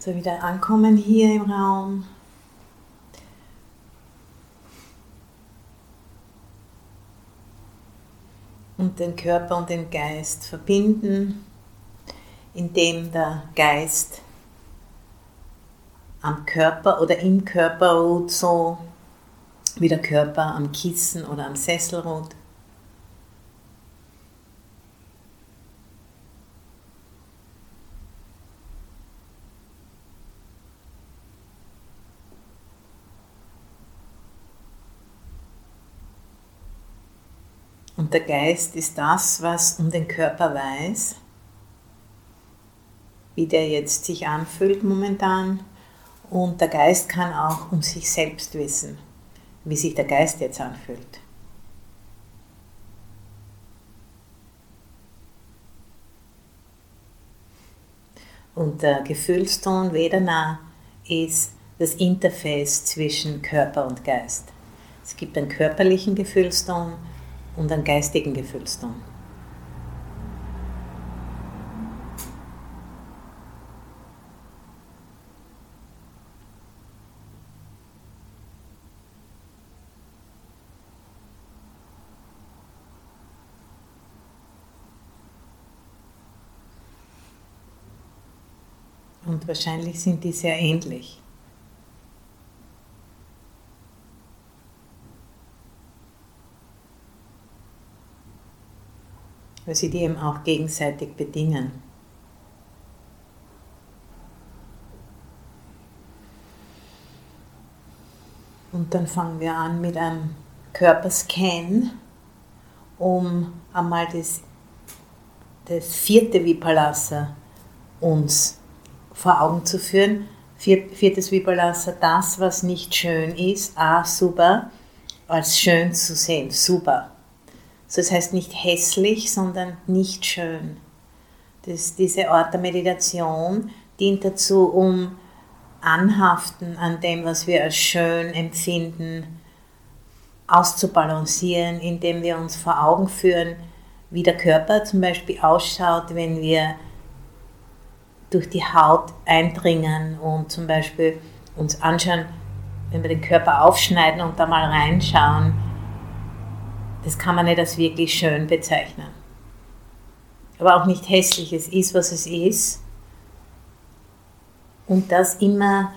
So wieder ankommen hier im Raum. Und den Körper und den Geist verbinden, indem der Geist am Körper oder im Körper ruht, so wie der Körper am Kissen oder am Sessel ruht. Und der Geist ist das, was um den Körper weiß, wie der jetzt sich anfühlt momentan. Und der Geist kann auch um sich selbst wissen, wie sich der Geist jetzt anfühlt. Und der Gefühlston Vedana ist das Interface zwischen Körper und Geist. Es gibt einen körperlichen Gefühlston und einen geistigen Gefühlston. Und wahrscheinlich sind die sehr ähnlich. Weil sie die eben auch gegenseitig bedingen. Und dann fangen wir an mit einem Körperscan, um einmal das, das vierte Vipalasa uns vor Augen zu führen. Viertes Vipalasa, das, was nicht schön ist, ah, super, als schön zu sehen, super. So, das heißt nicht hässlich, sondern nicht schön. Das, diese Art der Meditation dient dazu, um anhaften an dem, was wir als schön empfinden, auszubalancieren, indem wir uns vor Augen führen, wie der Körper zum Beispiel ausschaut, wenn wir durch die Haut eindringen und zum Beispiel uns anschauen, wenn wir den Körper aufschneiden und da mal reinschauen, das kann man nicht als wirklich schön bezeichnen. Aber auch nicht hässlich, es ist, was es ist. Und das immer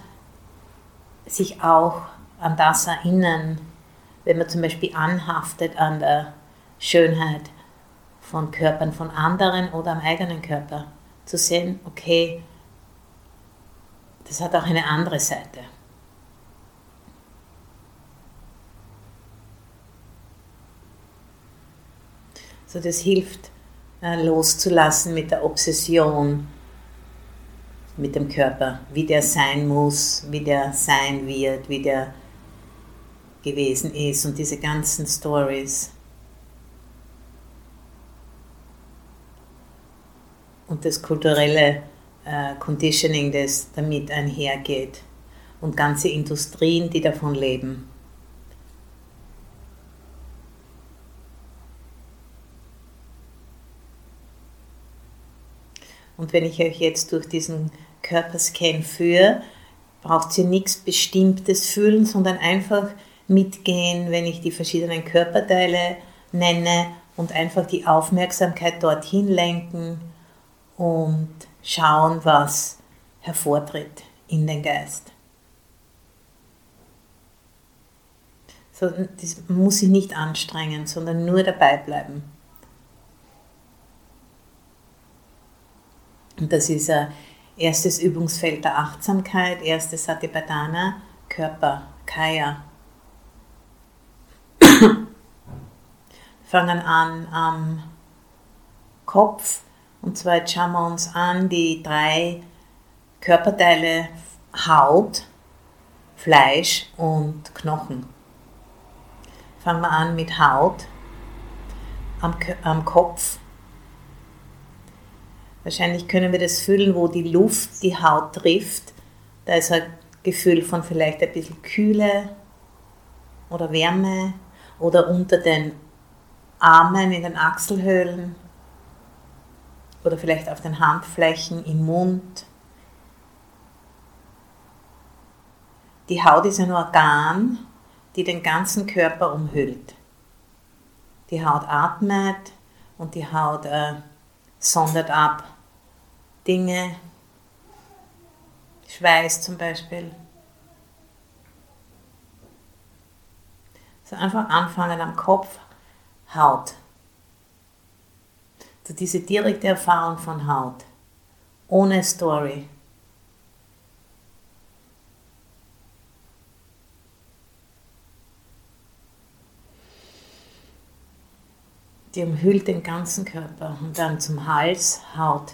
sich auch an das erinnern, wenn man zum Beispiel anhaftet an der Schönheit von Körpern von anderen oder am eigenen Körper, zu sehen, okay, das hat auch eine andere Seite. So, das hilft äh, loszulassen mit der Obsession mit dem Körper, wie der sein muss, wie der sein wird, wie der gewesen ist und diese ganzen Stories. Und das kulturelle äh, Conditioning, das damit einhergeht. Und ganze Industrien, die davon leben. Und wenn ich euch jetzt durch diesen Körperscan führe, braucht ihr nichts Bestimmtes fühlen, sondern einfach mitgehen, wenn ich die verschiedenen Körperteile nenne und einfach die Aufmerksamkeit dorthin lenken und schauen, was hervortritt in den Geist. So, das muss ich nicht anstrengen, sondern nur dabei bleiben. Und das ist ein erstes Übungsfeld der Achtsamkeit, erstes Satipatthana, Körper, Kaya. Fangen an am Kopf und zwar jetzt schauen wir uns an die drei Körperteile Haut, Fleisch und Knochen. Fangen wir an mit Haut am, am Kopf Wahrscheinlich können wir das fühlen, wo die Luft die Haut trifft. Da ist ein Gefühl von vielleicht ein bisschen Kühle oder Wärme oder unter den Armen, in den Achselhöhlen oder vielleicht auf den Handflächen, im Mund. die Haut ist ein Organ, die den ganzen Körper umhüllt. Die Haut atmet und die Haut äh, sondert ab Dinge, Schweiß zum Beispiel. So einfach anfangen am Kopf, Haut. So diese direkte Erfahrung von Haut, ohne Story. Die umhüllt den ganzen Körper und dann zum Hals Haut.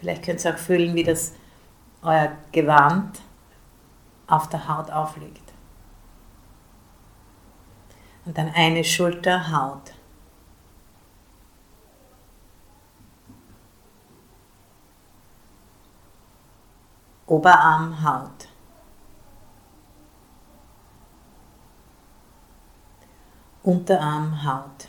Vielleicht könnt ihr auch fühlen, wie das euer Gewand auf der Haut aufliegt. Und dann eine Schulter Haut. Oberarm Haut. Unterarm Haut.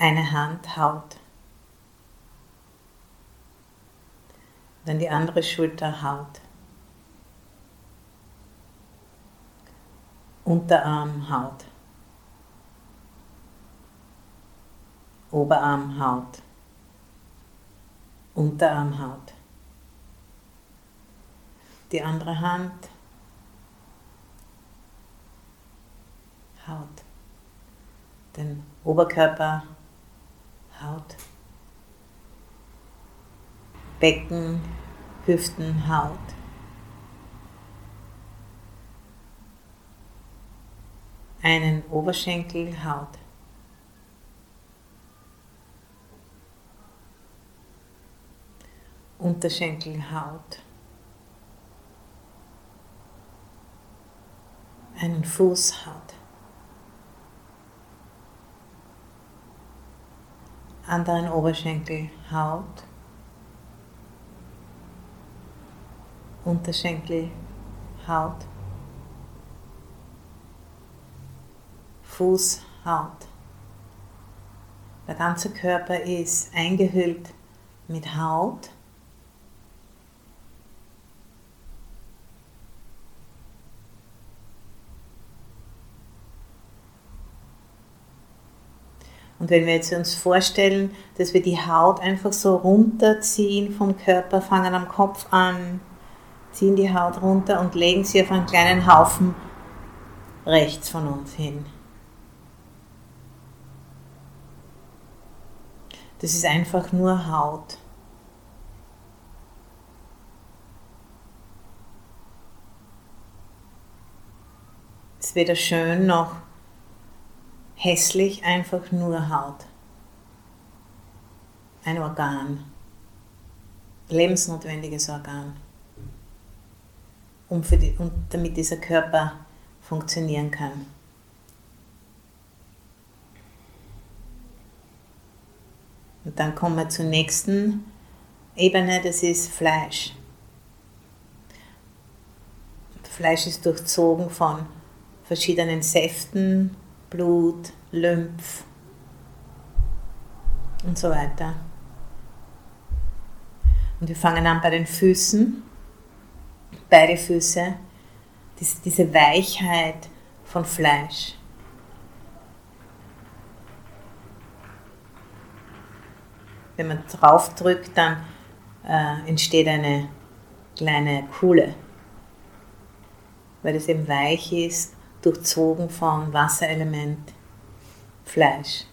Eine Hand Haut. Dann die andere Schulter Haut. Unterarm Haut. Oberarm Haut. Unterarm Haut. Die andere Hand Haut. Den Oberkörper Haut. Becken, Hüften, Haut. Einen Oberschenkel, Haut. Unterschenkel, Haut. Einen Fuß, Haut. Anderen Oberschenkel Haut, Unterschenkel Haut, Fuß Haut. Der ganze Körper ist eingehüllt mit Haut Und wenn wir jetzt uns vorstellen, dass wir die Haut einfach so runterziehen vom Körper, fangen am Kopf an, ziehen die Haut runter und legen sie auf einen kleinen Haufen rechts von uns hin. Das ist einfach nur Haut. Es ist weder schön noch hässlich einfach nur Haut. Ein Organ, lebensnotwendiges Organ, um die, um, damit dieser Körper funktionieren kann. Und dann kommen wir zur nächsten Ebene, das ist Fleisch. Fleisch ist durchzogen von verschiedenen Säften, Blut, Lymph und so weiter. Und wir fangen an bei den Füßen, beide Füße, diese Weichheit von Fleisch. Wenn man drauf drückt, dann äh, entsteht eine kleine Kuhle, weil es eben weich ist durchzogen von Wasserelement, Fleisch.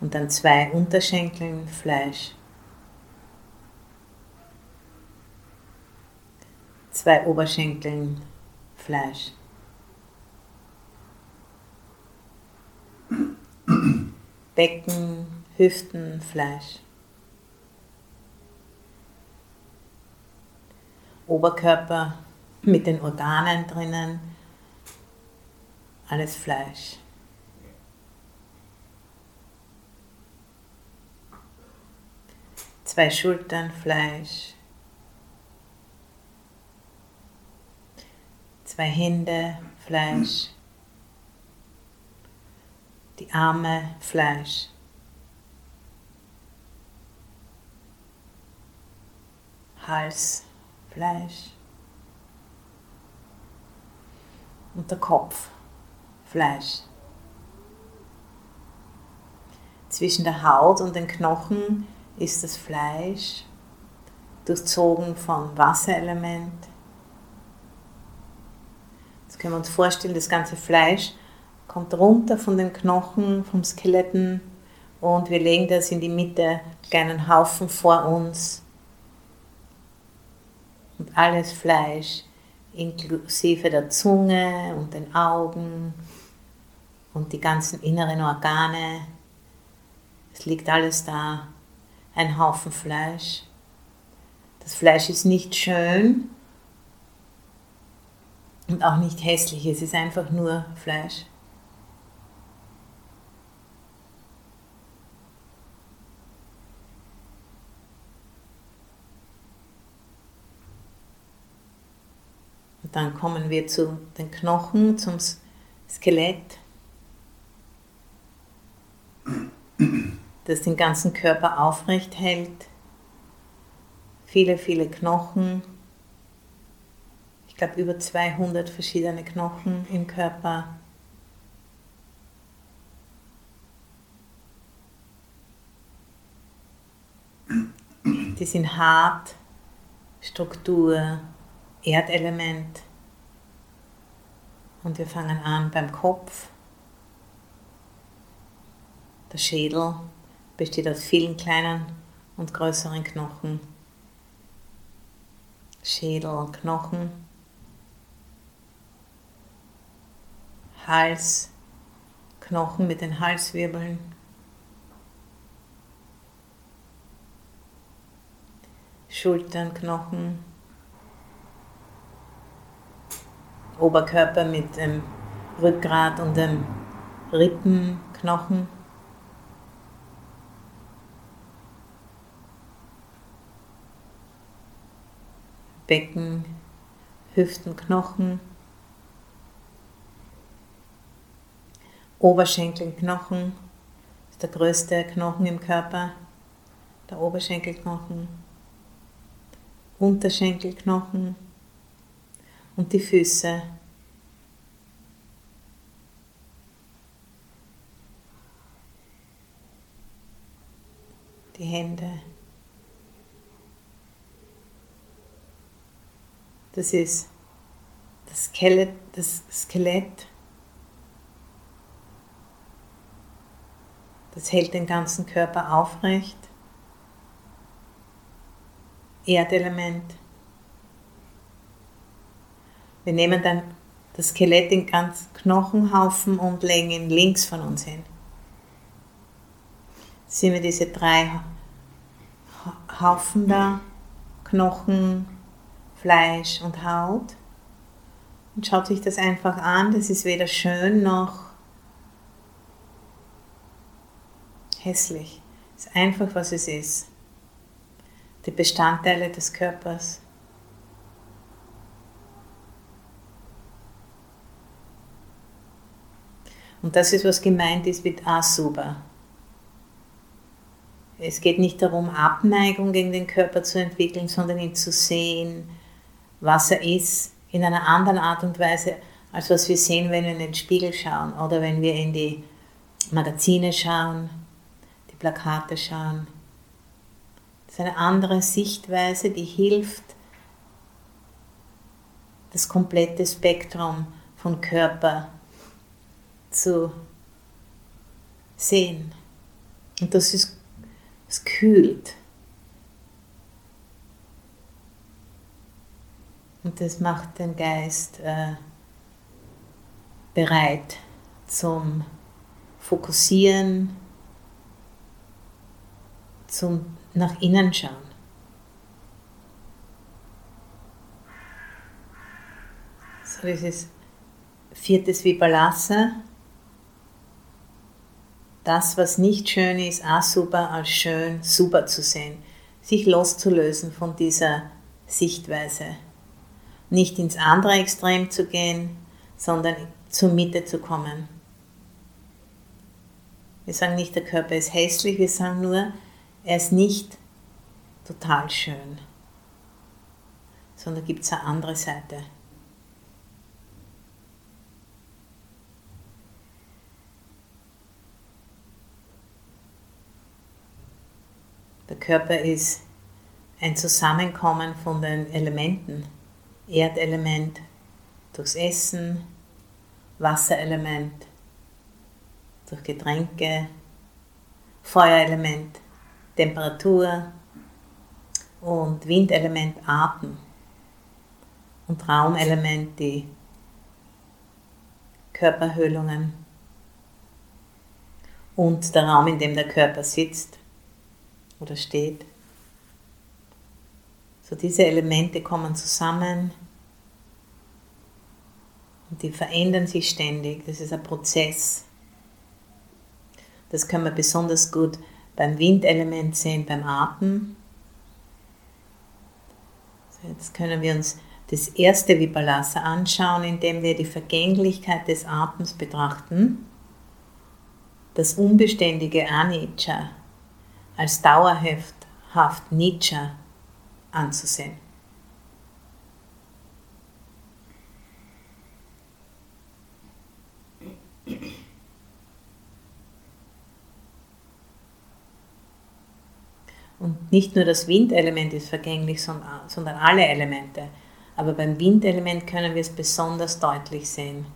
Und dann zwei Unterschenkeln Fleisch. Zwei Oberschenkeln Fleisch. Becken, Hüften, Fleisch. Oberkörper mit den Organen drinnen, alles Fleisch. Zwei Schultern Fleisch, zwei Hände Fleisch, die Arme Fleisch. Hals Fleisch. Und der Kopf Fleisch. Zwischen der Haut und den Knochen ist das Fleisch durchzogen vom Wasserelement. Jetzt können wir uns vorstellen, das ganze Fleisch kommt runter von den Knochen, vom Skeletten und wir legen das in die Mitte, kleinen Haufen vor uns. Und alles Fleisch, inklusive der Zunge und den Augen und die ganzen inneren Organe. Es liegt alles da, ein Haufen Fleisch. Das Fleisch ist nicht schön und auch nicht hässlich, es ist einfach nur Fleisch. Dann kommen wir zu den Knochen, zum Skelett, das den ganzen Körper aufrecht hält. Viele, viele Knochen. Ich glaube über 200 verschiedene Knochen im Körper. Die sind hart, Struktur, Erdelement. Und wir fangen an beim Kopf. Der Schädel besteht aus vielen kleinen und größeren Knochen. Schädel, Knochen, Hals, Knochen mit den Halswirbeln. Schultern, Knochen, Oberkörper mit dem Rückgrat und dem Rippenknochen. Becken, Hüften, Knochen, Oberschenkelknochen, ist der größte Knochen im Körper, der Oberschenkelknochen, Unterschenkelknochen, und die Füße. Die Hände. Das ist das Skelett, das Skelett. Das hält den ganzen Körper aufrecht. Erdelement. Wir nehmen dann das Skelett in ganz Knochenhaufen und legen ihn links von uns hin. Sehen wir diese drei Haufen da, Knochen, Fleisch und Haut. Und schaut sich das einfach an, das ist weder schön noch hässlich. Es ist einfach, was es ist. Die Bestandteile des Körpers. Und das ist, was gemeint ist mit Asuba. Es geht nicht darum, Abneigung gegen den Körper zu entwickeln, sondern ihn zu sehen, was er ist, in einer anderen Art und Weise, als was wir sehen, wenn wir in den Spiegel schauen oder wenn wir in die Magazine schauen, die Plakate schauen. Das ist eine andere Sichtweise, die hilft, das komplette Spektrum von Körper zu sehen. Und das ist, es kühlt. Und das macht den Geist äh, bereit zum Fokussieren, zum nach innen schauen. So, ist viertes Vipassana das, was nicht schön ist, auch super als schön, super zu sehen. Sich loszulösen von dieser Sichtweise. Nicht ins andere Extrem zu gehen, sondern zur Mitte zu kommen. Wir sagen nicht, der Körper ist hässlich, wir sagen nur, er ist nicht total schön, sondern gibt es eine andere Seite. Der Körper ist ein Zusammenkommen von den Elementen. Erdelement durchs Essen, Wasserelement durch Getränke, Feuerelement, Temperatur und Windelement, Atem und Raumelement, die Körperhöhlungen und der Raum, in dem der Körper sitzt oder steht. So diese Elemente kommen zusammen und die verändern sich ständig. Das ist ein Prozess. Das können wir besonders gut beim Windelement sehen, beim Atem. So jetzt können wir uns das erste Vipassana anschauen, indem wir die Vergänglichkeit des Atems betrachten, das unbeständige Anicca als dauerhaft Nicca anzusehen. Und nicht nur das Windelement ist vergänglich, sondern alle Elemente. Aber beim Windelement können wir es besonders deutlich sehen.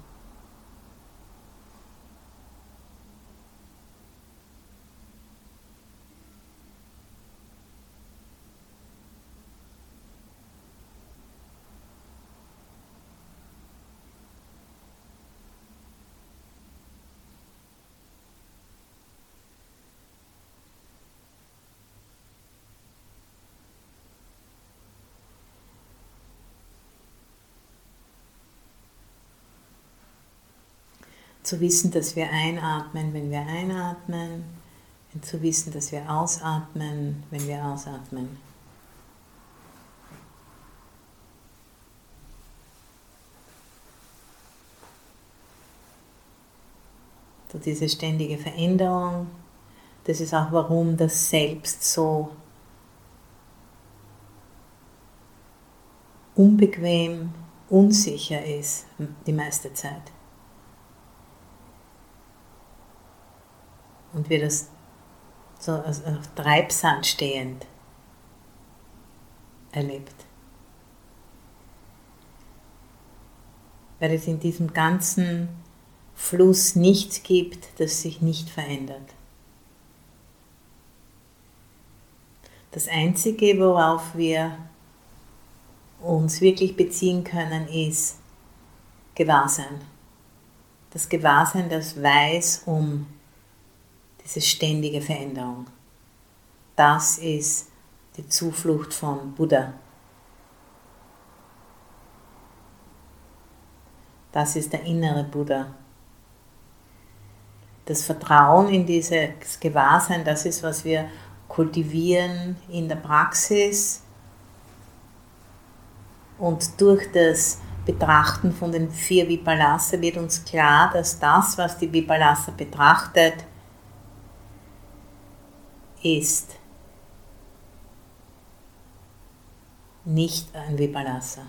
Zu wissen, dass wir einatmen, wenn wir einatmen, und zu wissen, dass wir ausatmen, wenn wir ausatmen. So diese ständige Veränderung, das ist auch warum das Selbst so unbequem, unsicher ist die meiste Zeit. Und wir das so auf Treibsand stehend erlebt. Weil es in diesem ganzen Fluss nichts gibt, das sich nicht verändert. Das Einzige, worauf wir uns wirklich beziehen können, ist Gewahrsein. Das Gewahrsein, das weiß um diese ständige Veränderung. Das ist die Zuflucht von Buddha. Das ist der innere Buddha. Das Vertrauen in dieses Gewahrsein, das ist, was wir kultivieren in der Praxis. Und durch das Betrachten von den vier Vipalasa wird uns klar, dass das, was die Vipalasa betrachtet, ist nicht ein Vipassana.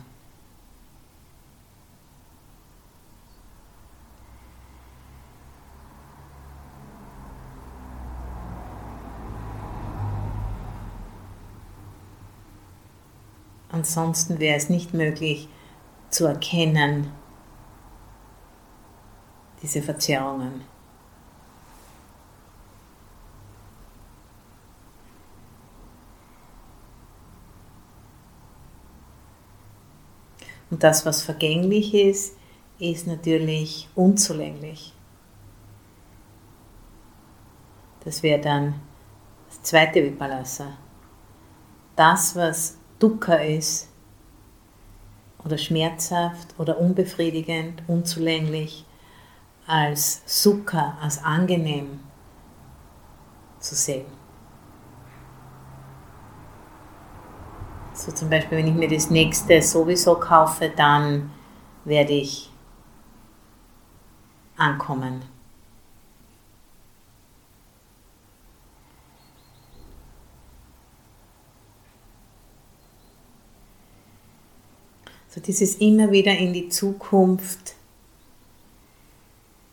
Ansonsten wäre es nicht möglich zu erkennen, diese Verzerrungen. Und das, was vergänglich ist, ist natürlich unzulänglich. Das wäre dann das zweite Vipassana. Das, was Dukkha ist, oder schmerzhaft oder unbefriedigend, unzulänglich, als Sukha, als angenehm zu sehen. So zum Beispiel, wenn ich mir das nächste sowieso kaufe, dann werde ich ankommen. So dieses immer wieder in die Zukunft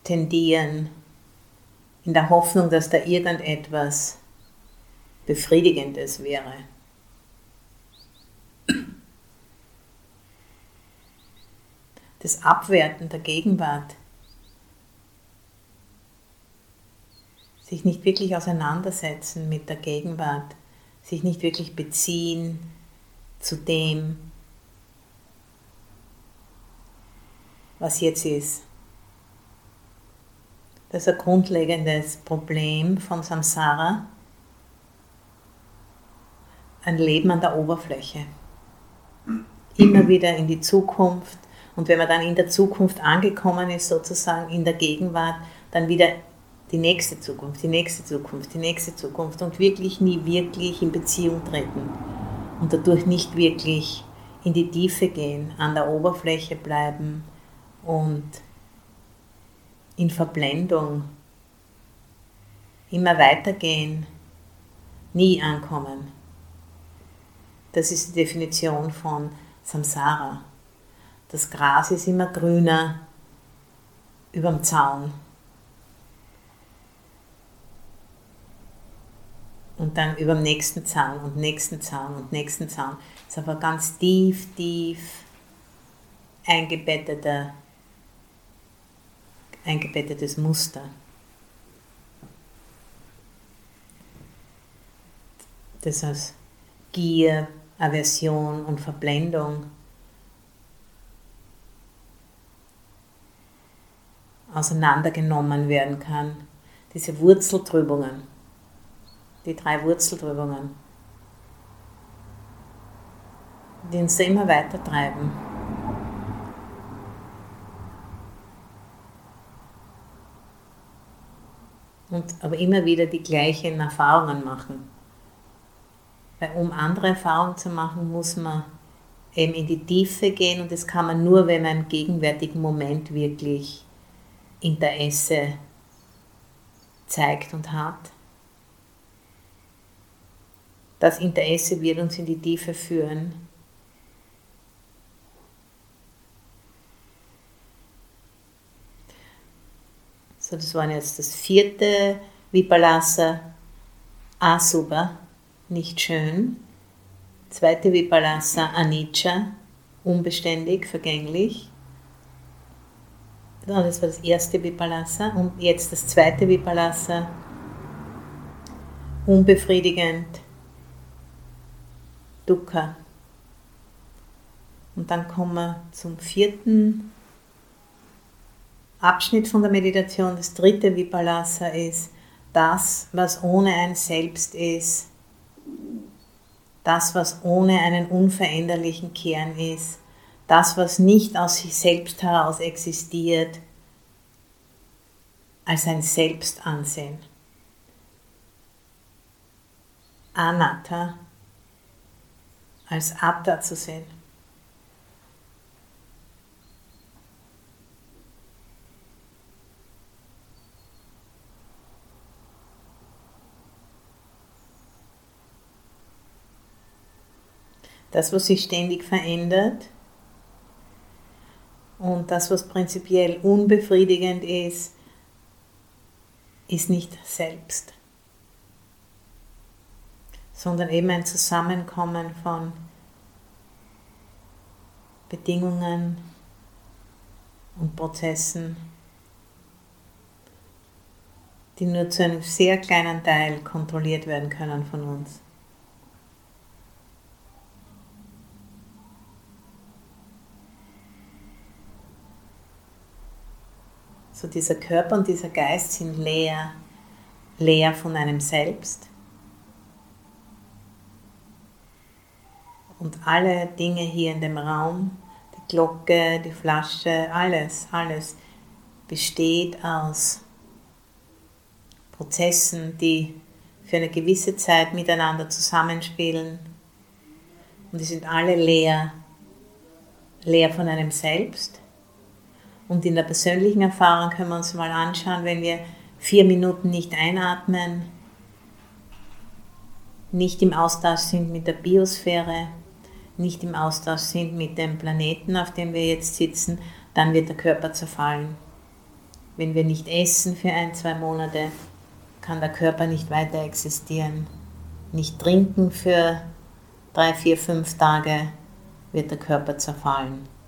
tendieren, in der Hoffnung, dass da irgendetwas Befriedigendes wäre. Das Abwerten der Gegenwart, sich nicht wirklich auseinandersetzen mit der Gegenwart, sich nicht wirklich beziehen zu dem, was jetzt ist. Das ist ein grundlegendes Problem von Samsara, ein Leben an der Oberfläche. Immer wieder in die Zukunft und wenn man dann in der Zukunft angekommen ist, sozusagen in der Gegenwart, dann wieder die nächste Zukunft, die nächste Zukunft, die nächste Zukunft und wirklich nie wirklich in Beziehung treten und dadurch nicht wirklich in die Tiefe gehen, an der Oberfläche bleiben und in Verblendung immer weitergehen, nie ankommen. Das ist die Definition von Samsara. Das Gras ist immer grüner überm Zaun. Und dann über dem nächsten Zaun und nächsten Zaun und nächsten Zaun. Das ist aber ganz tief, tief eingebetteter, eingebettetes Muster. Das heißt Gier, Aversion und Verblendung auseinandergenommen werden kann. Diese Wurzeltrübungen, die drei Wurzeltrübungen, die uns immer weiter treiben. Und aber immer wieder die gleichen Erfahrungen machen. Weil um andere Erfahrungen zu machen, muss man eben in die Tiefe gehen und das kann man nur, wenn man im gegenwärtigen Moment wirklich Interesse zeigt und hat. Das Interesse wird uns in die Tiefe führen. So, das war jetzt das vierte Vipalasa Asubha, nicht schön. Zweite Vipalasa Anicca, unbeständig, vergänglich. Das war das erste Vipalasa und jetzt das zweite Vipalasa, unbefriedigend, Dukkha. Und dann kommen wir zum vierten Abschnitt von der Meditation. Das dritte Vipalasa ist das, was ohne ein Selbst ist, das, was ohne einen unveränderlichen Kern ist, das, was nicht aus sich selbst heraus existiert, als ein Selbst ansehen. Anatta als Atta zu sehen. Das, was sich ständig verändert und das, was prinzipiell unbefriedigend ist, ist nicht selbst sondern eben ein Zusammenkommen von Bedingungen und Prozessen, die nur zu einem sehr kleinen Teil kontrolliert werden können von uns. So dieser Körper und dieser Geist sind leer, leer von einem Selbst. Und alle Dinge hier in dem Raum, die Glocke, die Flasche, alles, alles besteht aus Prozessen, die für eine gewisse Zeit miteinander zusammenspielen. Und die sind alle leer, leer von einem selbst. Und in der persönlichen Erfahrung können wir uns mal anschauen, wenn wir vier Minuten nicht einatmen, nicht im Austausch sind mit der Biosphäre, nicht im Austausch sind mit dem Planeten, auf dem wir jetzt sitzen, dann wird der Körper zerfallen. Wenn wir nicht essen für ein, zwei Monate, kann der Körper nicht weiter existieren. Nicht trinken für drei, vier, fünf Tage, wird der Körper zerfallen.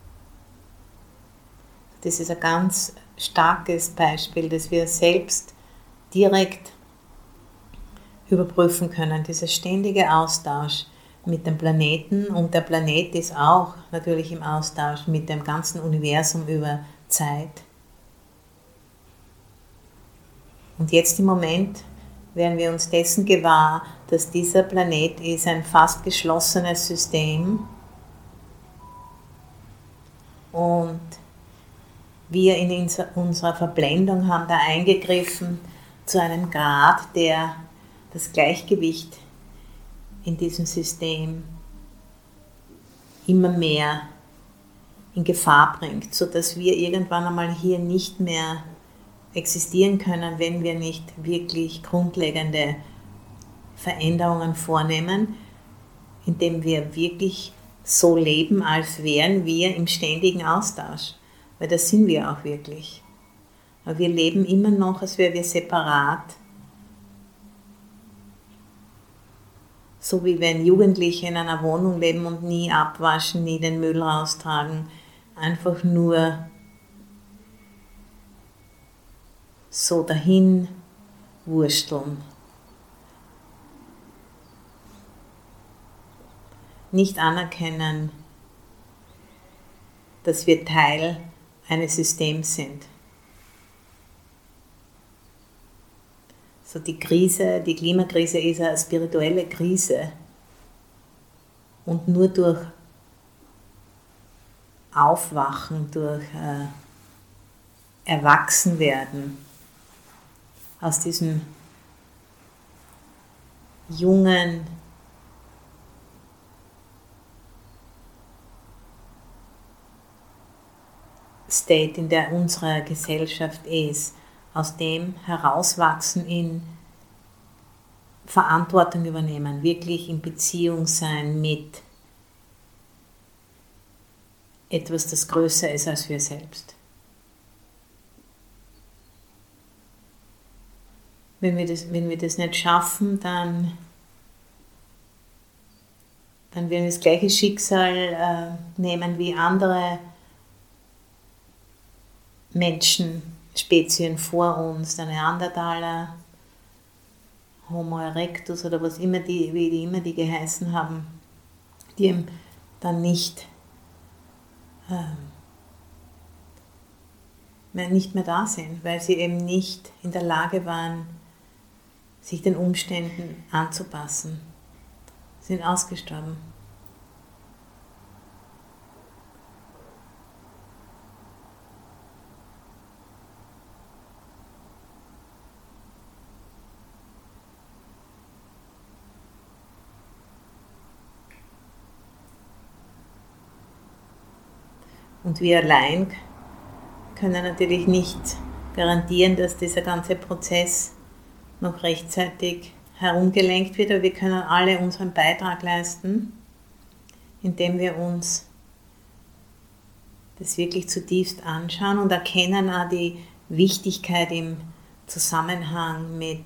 Das ist ein ganz starkes Beispiel, das wir selbst direkt überprüfen können. Dieser ständige Austausch mit dem Planeten und der Planet ist auch natürlich im Austausch mit dem ganzen Universum über Zeit. Und jetzt im Moment werden wir uns dessen gewahr, dass dieser Planet ist ein fast geschlossenes System und wir in unserer Verblendung haben da eingegriffen zu einem Grad, der das Gleichgewicht in diesem System immer mehr in Gefahr bringt, sodass wir irgendwann einmal hier nicht mehr existieren können, wenn wir nicht wirklich grundlegende Veränderungen vornehmen, indem wir wirklich so leben, als wären wir im ständigen Austausch. Weil das sind wir auch wirklich. Aber wir leben immer noch, als wären wir separat So wie wenn Jugendliche in einer Wohnung leben und nie abwaschen, nie den Müll raustragen, einfach nur so dahin wursteln. Nicht anerkennen, dass wir Teil eines Systems sind. So die Krise, die Klimakrise ist eine spirituelle Krise. Und nur durch Aufwachen, durch äh, Erwachsenwerden aus diesem jungen, State, in der unsere Gesellschaft ist, aus dem herauswachsen in Verantwortung übernehmen, wirklich in Beziehung sein mit etwas, das größer ist als wir selbst. Wenn wir das, wenn wir das nicht schaffen, dann, dann werden wir das gleiche Schicksal äh, nehmen wie andere Menschen, Spezien vor uns, der Neandertaler, Homo erectus oder was immer die, wie die immer die geheißen haben, die eben dann nicht, äh, nicht mehr da sind, weil sie eben nicht in der Lage waren, sich den Umständen anzupassen, sind ausgestorben. Und wir allein können natürlich nicht garantieren, dass dieser ganze Prozess noch rechtzeitig herumgelenkt wird, aber wir können alle unseren Beitrag leisten, indem wir uns das wirklich zutiefst anschauen und erkennen auch die Wichtigkeit im Zusammenhang mit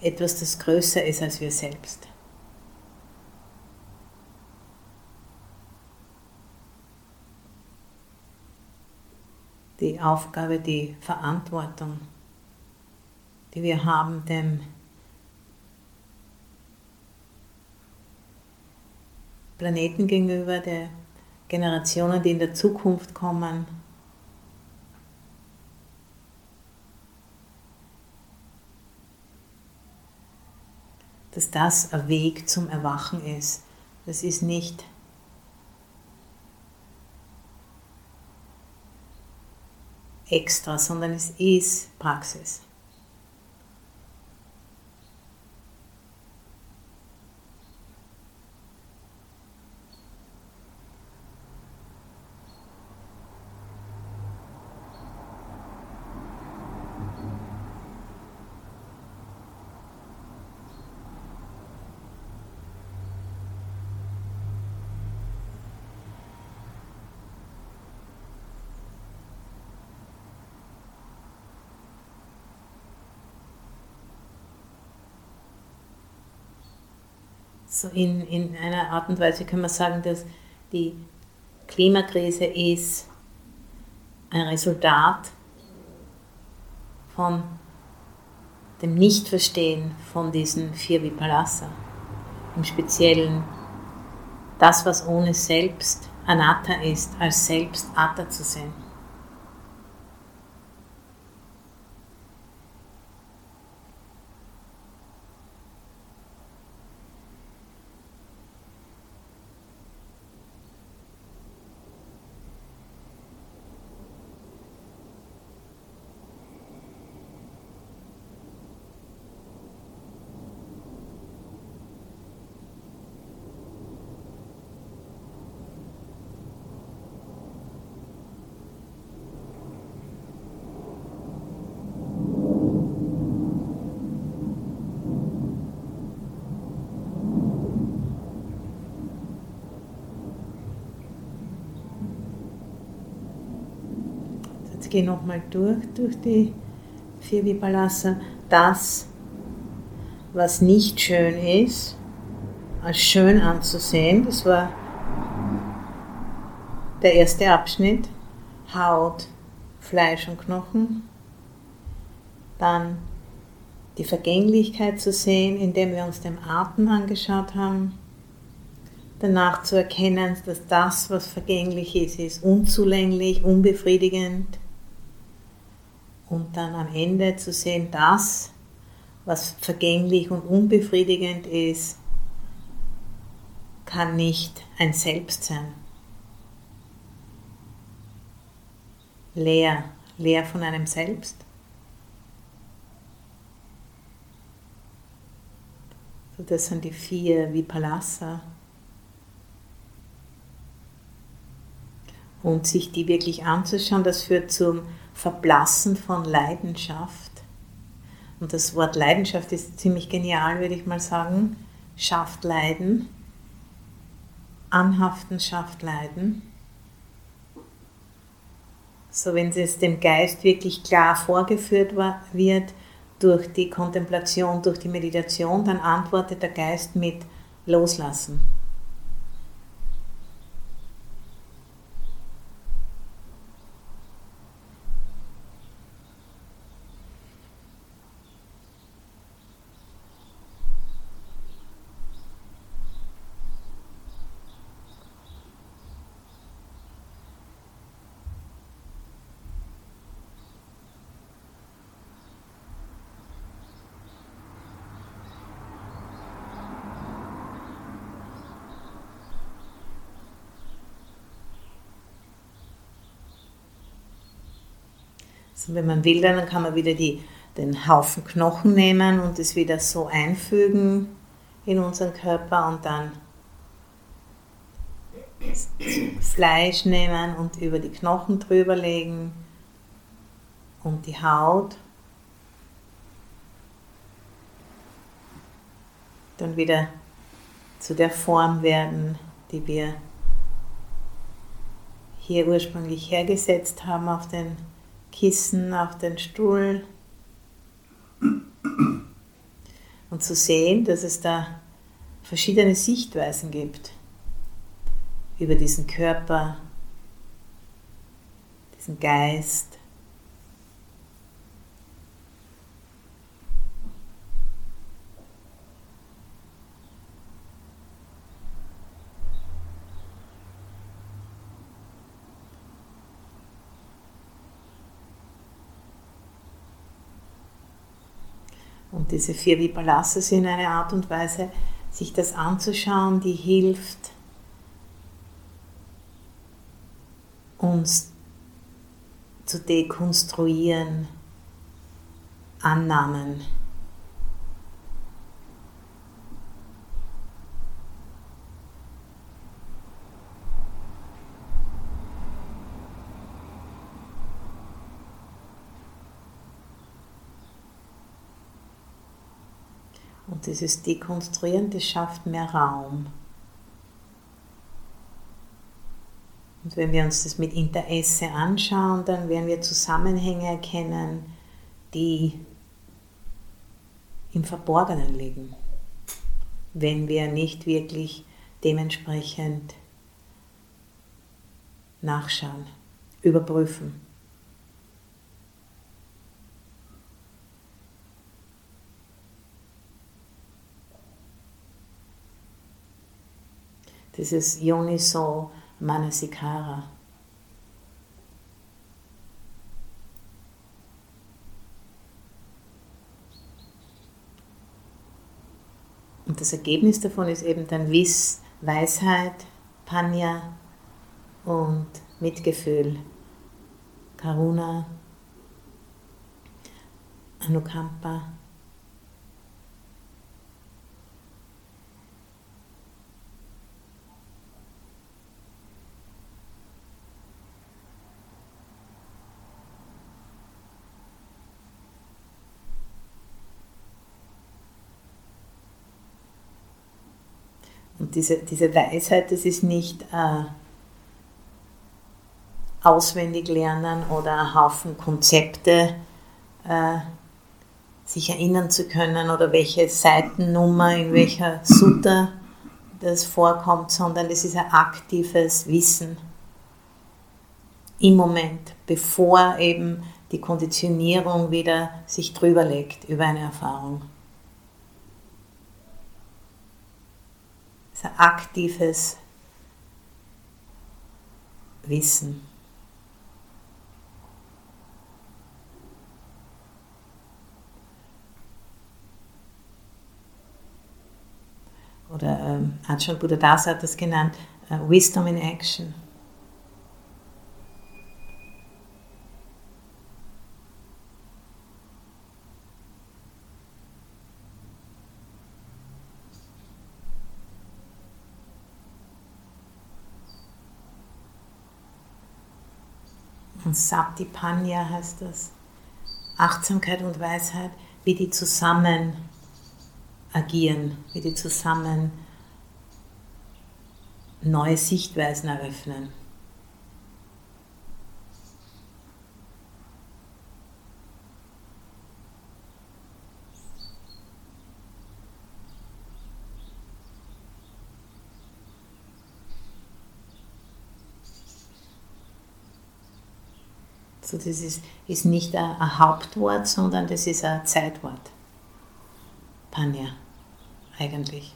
etwas, das größer ist als wir selbst. Die Aufgabe, die Verantwortung, die wir haben, dem Planeten gegenüber, der Generationen, die in der Zukunft kommen. Dass das ein Weg zum Erwachen ist. Das ist nicht extra, sondern es ist Praxis. So in, in einer Art und Weise können wir sagen, dass die Klimakrise ist ein Resultat von dem Nichtverstehen von diesen vier Vipalasa. Im Speziellen das, was ohne Selbst Anatta ist, als Selbst Atta zu sehen. Gehe nochmal durch, durch die vier Vipalasa. Das, was nicht schön ist, als schön anzusehen, das war der erste Abschnitt. Haut, Fleisch und Knochen. Dann die Vergänglichkeit zu sehen, indem wir uns den Atem angeschaut haben. Danach zu erkennen, dass das, was vergänglich ist, ist unzulänglich, unbefriedigend und dann am Ende zu sehen, das, was vergänglich und unbefriedigend ist, kann nicht ein Selbst sein. Leer, leer von einem Selbst. So, das sind die vier Vipalasa. Und sich die wirklich anzuschauen, das führt zum Verblassen von Leidenschaft. Und das Wort Leidenschaft ist ziemlich genial, würde ich mal sagen. Schafft Leiden. Anhaften schafft Leiden. So, wenn es dem Geist wirklich klar vorgeführt wird durch die Kontemplation, durch die Meditation, dann antwortet der Geist mit Loslassen. Also wenn man will, dann kann man wieder die, den Haufen Knochen nehmen und es wieder so einfügen in unseren Körper und dann Fleisch nehmen und über die Knochen drüber legen und die Haut. Dann wieder zu der Form werden, die wir hier ursprünglich hergesetzt haben auf den Kissen auf den Stuhl. Und zu sehen, dass es da verschiedene Sichtweisen gibt über diesen Körper, diesen Geist, Und diese vier Vipalasas sind eine Art und Weise, sich das anzuschauen, die hilft, uns zu dekonstruieren, Annahmen dieses Dekonstruieren, das schafft mehr Raum. Und wenn wir uns das mit Interesse anschauen, dann werden wir Zusammenhänge erkennen, die im Verborgenen liegen. wenn wir nicht wirklich dementsprechend nachschauen, überprüfen. Dieses Yoniso Manasikara. Und das Ergebnis davon ist eben dann Wiss, Weisheit, Panya und Mitgefühl, Karuna, Anukampa. Und diese, diese Weisheit, das ist nicht äh, auswendig lernen oder ein Haufen Konzepte äh, sich erinnern zu können oder welche Seitennummer in welcher Sutta das vorkommt, sondern es ist ein aktives Wissen im Moment, bevor eben die Konditionierung wieder sich drüber legt über eine Erfahrung. Ein aktives Wissen. Oder ähm, Ajahn Buddhadasa hat das genannt, uh, Wisdom in Action. Und Satipanya heißt das. Achtsamkeit und Weisheit, wie die zusammen agieren, wie die zusammen neue Sichtweisen eröffnen. So, das ist, ist nicht ein, ein Hauptwort, sondern das ist ein Zeitwort. Panya, eigentlich.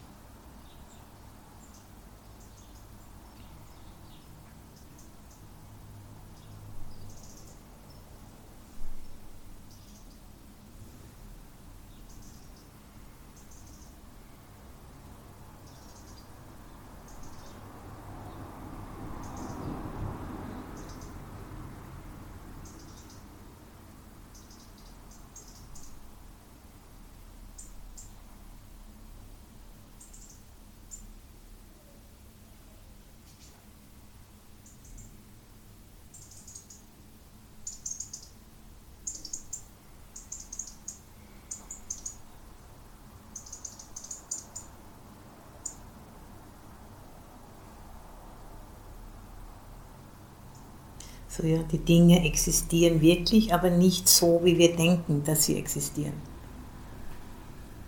So, ja, die Dinge existieren wirklich, aber nicht so, wie wir denken, dass sie existieren.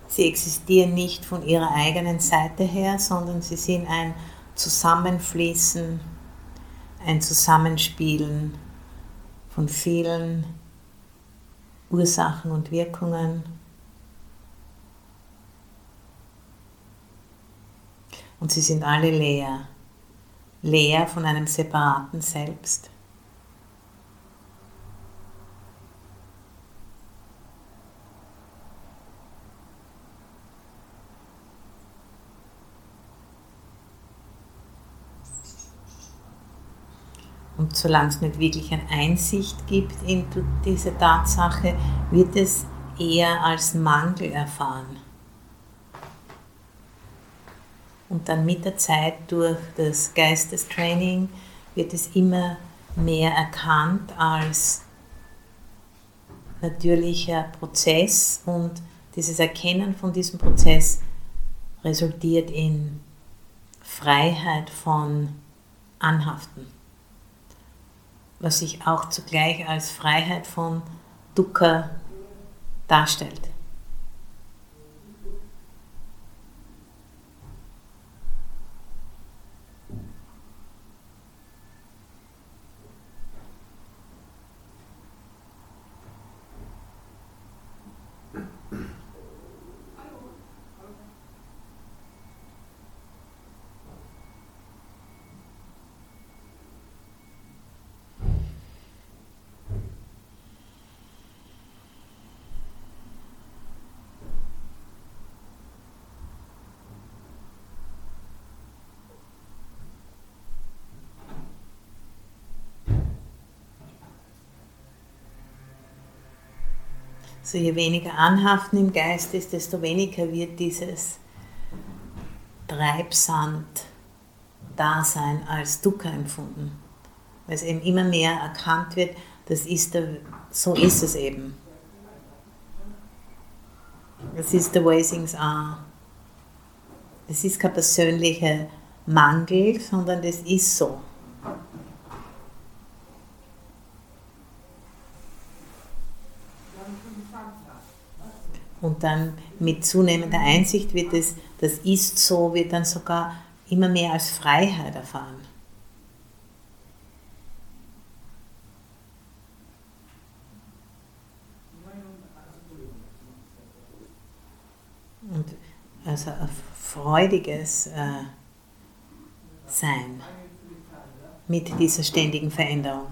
Sie existieren nicht von ihrer eigenen Seite her, sondern sie sind ein Zusammenfließen, ein Zusammenspielen von vielen Ursachen und Wirkungen. Und sie sind alle leer, leer von einem separaten Selbst. Solange es nicht wirklich eine Einsicht gibt in diese Tatsache, wird es eher als Mangel erfahren. Und dann mit der Zeit durch das Geistestraining wird es immer mehr erkannt als natürlicher Prozess und dieses Erkennen von diesem Prozess resultiert in Freiheit von Anhaften was sich auch zugleich als Freiheit von Dukkha darstellt. So je weniger Anhaften im Geist ist, desto weniger wird dieses Treibsand-Dasein als Dukkha empfunden. Weil es eben immer mehr erkannt wird, das ist der, so ist es eben. Das ist the way things are. Das ist kein persönlicher Mangel, sondern das ist so. Und dann mit zunehmender Einsicht wird es, das ist so, wird dann sogar immer mehr als Freiheit erfahren. Und also ein freudiges äh, Sein mit dieser ständigen Veränderung.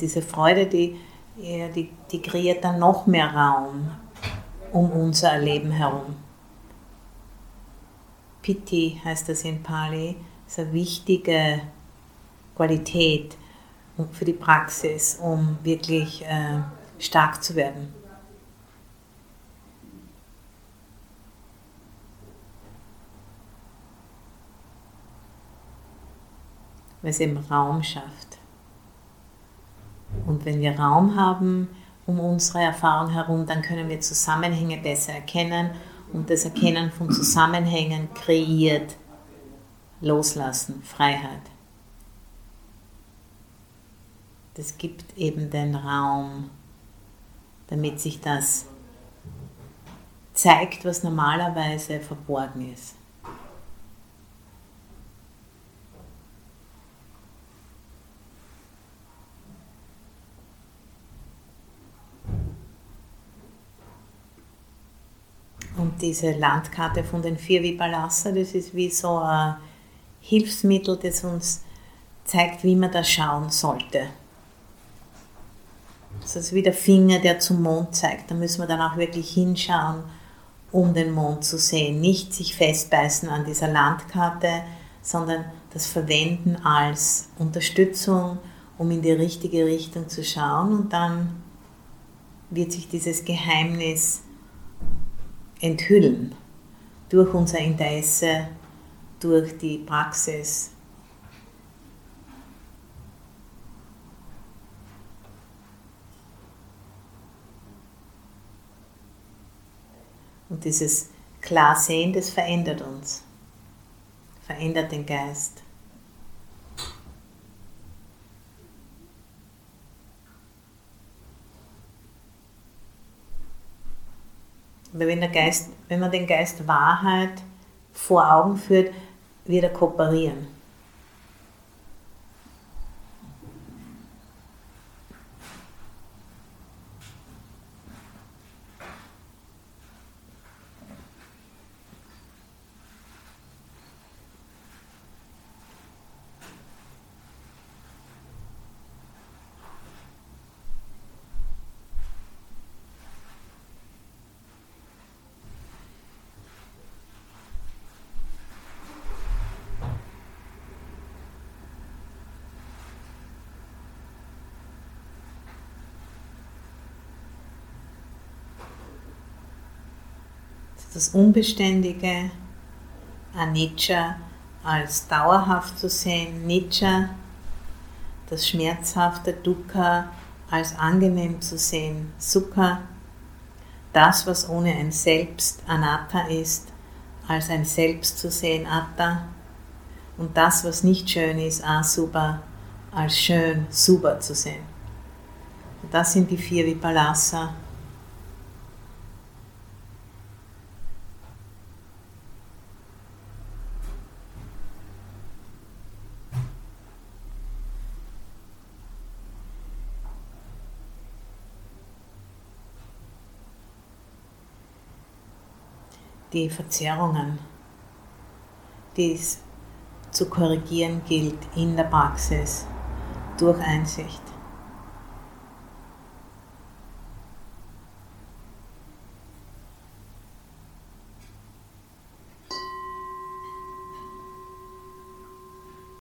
Diese Freude, die, die, die kreiert dann noch mehr Raum um unser Leben herum. Piti heißt das in Pali, ist eine wichtige Qualität für die Praxis, um wirklich äh, stark zu werden. Weil es eben Raum schafft. Und wenn wir Raum haben um unsere Erfahrung herum, dann können wir Zusammenhänge besser erkennen und das Erkennen von Zusammenhängen kreiert Loslassen, Freiheit. Das gibt eben den Raum, damit sich das zeigt, was normalerweise verborgen ist. Und diese Landkarte von den vier Vipalasa, das ist wie so ein Hilfsmittel, das uns zeigt, wie man da schauen sollte. Das ist wie der Finger, der zum Mond zeigt. Da müssen wir dann auch wirklich hinschauen, um den Mond zu sehen. Nicht sich festbeißen an dieser Landkarte, sondern das Verwenden als Unterstützung, um in die richtige Richtung zu schauen. Und dann wird sich dieses Geheimnis enthüllen durch unser Interesse, durch die Praxis. Und dieses Klarsehen, das verändert uns, verändert den Geist. Weil wenn, der Geist, wenn man den Geist Wahrheit vor Augen führt, wird er kooperieren. Das Unbeständige, Anicca als dauerhaft zu sehen, Nicca, das Schmerzhafte, Dukkha als angenehm zu sehen, Sukha, das, was ohne ein Selbst, Anatta ist, als ein Selbst zu sehen, Atta, und das, was nicht schön ist, Asubha, als schön, Subha zu sehen. das sind die vier Vipalasa, die Verzerrungen, die es zu korrigieren gilt in der Praxis durch Einsicht.